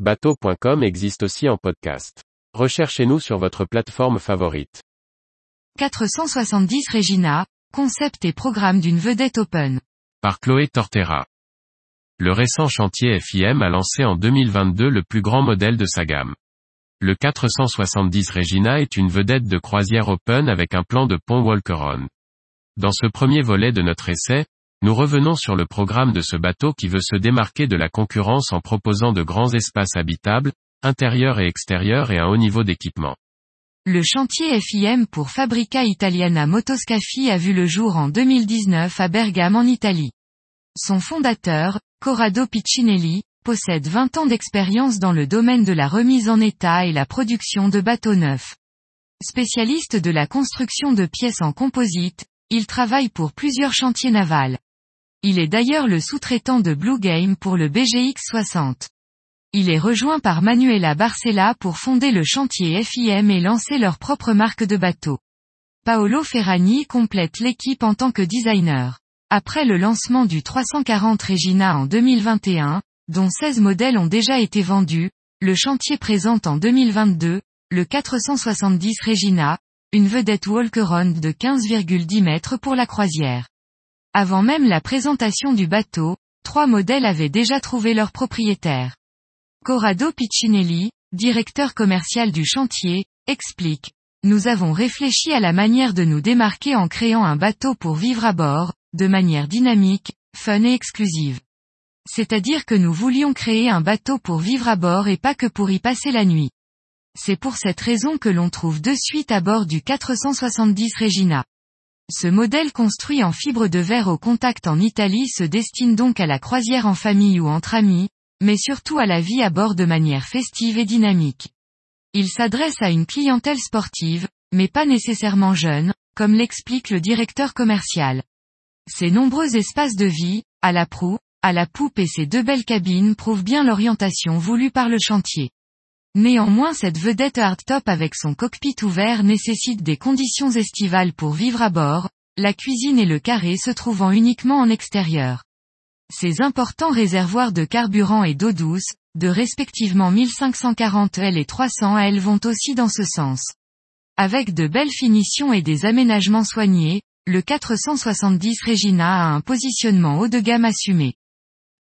Bateau.com existe aussi en podcast. Recherchez-nous sur votre plateforme favorite. 470 Regina, concept et programme d'une vedette open. Par Chloé Tortera. Le récent chantier FIM a lancé en 2022 le plus grand modèle de sa gamme. Le 470 Regina est une vedette de croisière open avec un plan de pont Walkeron. Dans ce premier volet de notre essai, nous revenons sur le programme de ce bateau qui veut se démarquer de la concurrence en proposant de grands espaces habitables, intérieurs et extérieurs et un haut niveau d'équipement. Le chantier FIM pour Fabrica Italiana Motoscafi a vu le jour en 2019 à Bergame en Italie. Son fondateur, Corrado Piccinelli, possède 20 ans d'expérience dans le domaine de la remise en état et la production de bateaux neufs. Spécialiste de la construction de pièces en composite, il travaille pour plusieurs chantiers navals. Il est d'ailleurs le sous-traitant de Blue Game pour le BGX 60. Il est rejoint par Manuela Barcella pour fonder le chantier FIM et lancer leur propre marque de bateaux. Paolo Ferragni complète l'équipe en tant que designer. Après le lancement du 340 Regina en 2021, dont 16 modèles ont déjà été vendus, le chantier présente en 2022, le 470 Regina, une vedette walk-around de 15,10 mètres pour la croisière. Avant même la présentation du bateau, trois modèles avaient déjà trouvé leur propriétaire. Corrado Piccinelli, directeur commercial du chantier, explique. Nous avons réfléchi à la manière de nous démarquer en créant un bateau pour vivre à bord, de manière dynamique, fun et exclusive. C'est-à-dire que nous voulions créer un bateau pour vivre à bord et pas que pour y passer la nuit. C'est pour cette raison que l'on trouve de suite à bord du 470 Regina. Ce modèle construit en fibre de verre au contact en Italie se destine donc à la croisière en famille ou entre amis, mais surtout à la vie à bord de manière festive et dynamique. Il s'adresse à une clientèle sportive, mais pas nécessairement jeune, comme l'explique le directeur commercial. Ces nombreux espaces de vie, à la proue, à la poupe et ces deux belles cabines prouvent bien l'orientation voulue par le chantier. Néanmoins cette vedette hardtop avec son cockpit ouvert nécessite des conditions estivales pour vivre à bord, la cuisine et le carré se trouvant uniquement en extérieur. Ces importants réservoirs de carburant et d'eau douce, de respectivement 1540 L et 300 L vont aussi dans ce sens. Avec de belles finitions et des aménagements soignés, le 470 Regina a un positionnement haut de gamme assumé.